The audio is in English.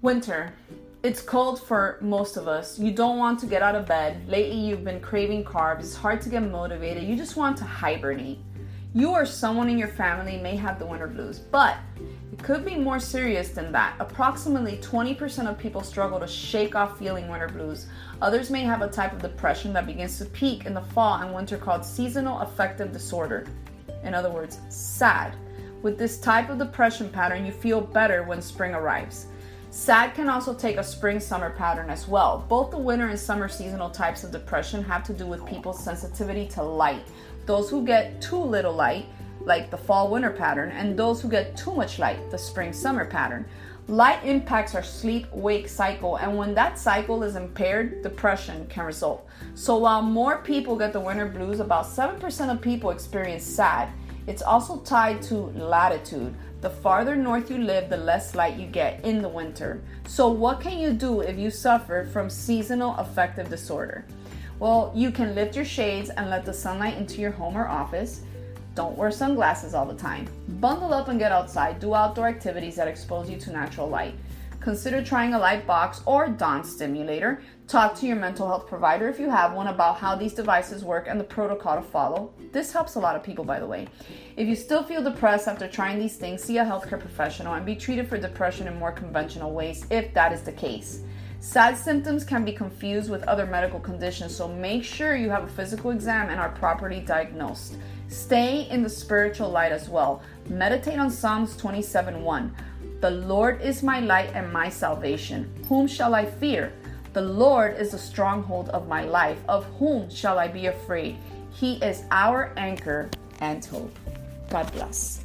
Winter. It's cold for most of us. You don't want to get out of bed. Lately, you've been craving carbs. It's hard to get motivated. You just want to hibernate. You or someone in your family may have the winter blues, but it could be more serious than that. Approximately 20% of people struggle to shake off feeling winter blues. Others may have a type of depression that begins to peak in the fall and winter called seasonal affective disorder. In other words, SAD. With this type of depression pattern, you feel better when spring arrives. SAD can also take a spring summer pattern as well. Both the winter and summer seasonal types of depression have to do with people's sensitivity to light. Those who get too little light, like the fall winter pattern, and those who get too much light, the spring summer pattern. Light impacts our sleep wake cycle, and when that cycle is impaired, depression can result. So, while more people get the winter blues, about 7% of people experience SAD. It's also tied to latitude. The farther north you live, the less light you get in the winter. So, what can you do if you suffer from seasonal affective disorder? Well, you can lift your shades and let the sunlight into your home or office. Don't wear sunglasses all the time. Bundle up and get outside. Do outdoor activities that expose you to natural light. Consider trying a light box or dawn stimulator. Talk to your mental health provider if you have one about how these devices work and the protocol to follow. This helps a lot of people, by the way. If you still feel depressed after trying these things, see a healthcare professional and be treated for depression in more conventional ways if that is the case. SAD symptoms can be confused with other medical conditions, so make sure you have a physical exam and are properly diagnosed. Stay in the spiritual light as well. Meditate on Psalms 27 1. The Lord is my light and my salvation. Whom shall I fear? The Lord is the stronghold of my life. Of whom shall I be afraid? He is our anchor and hope. God bless.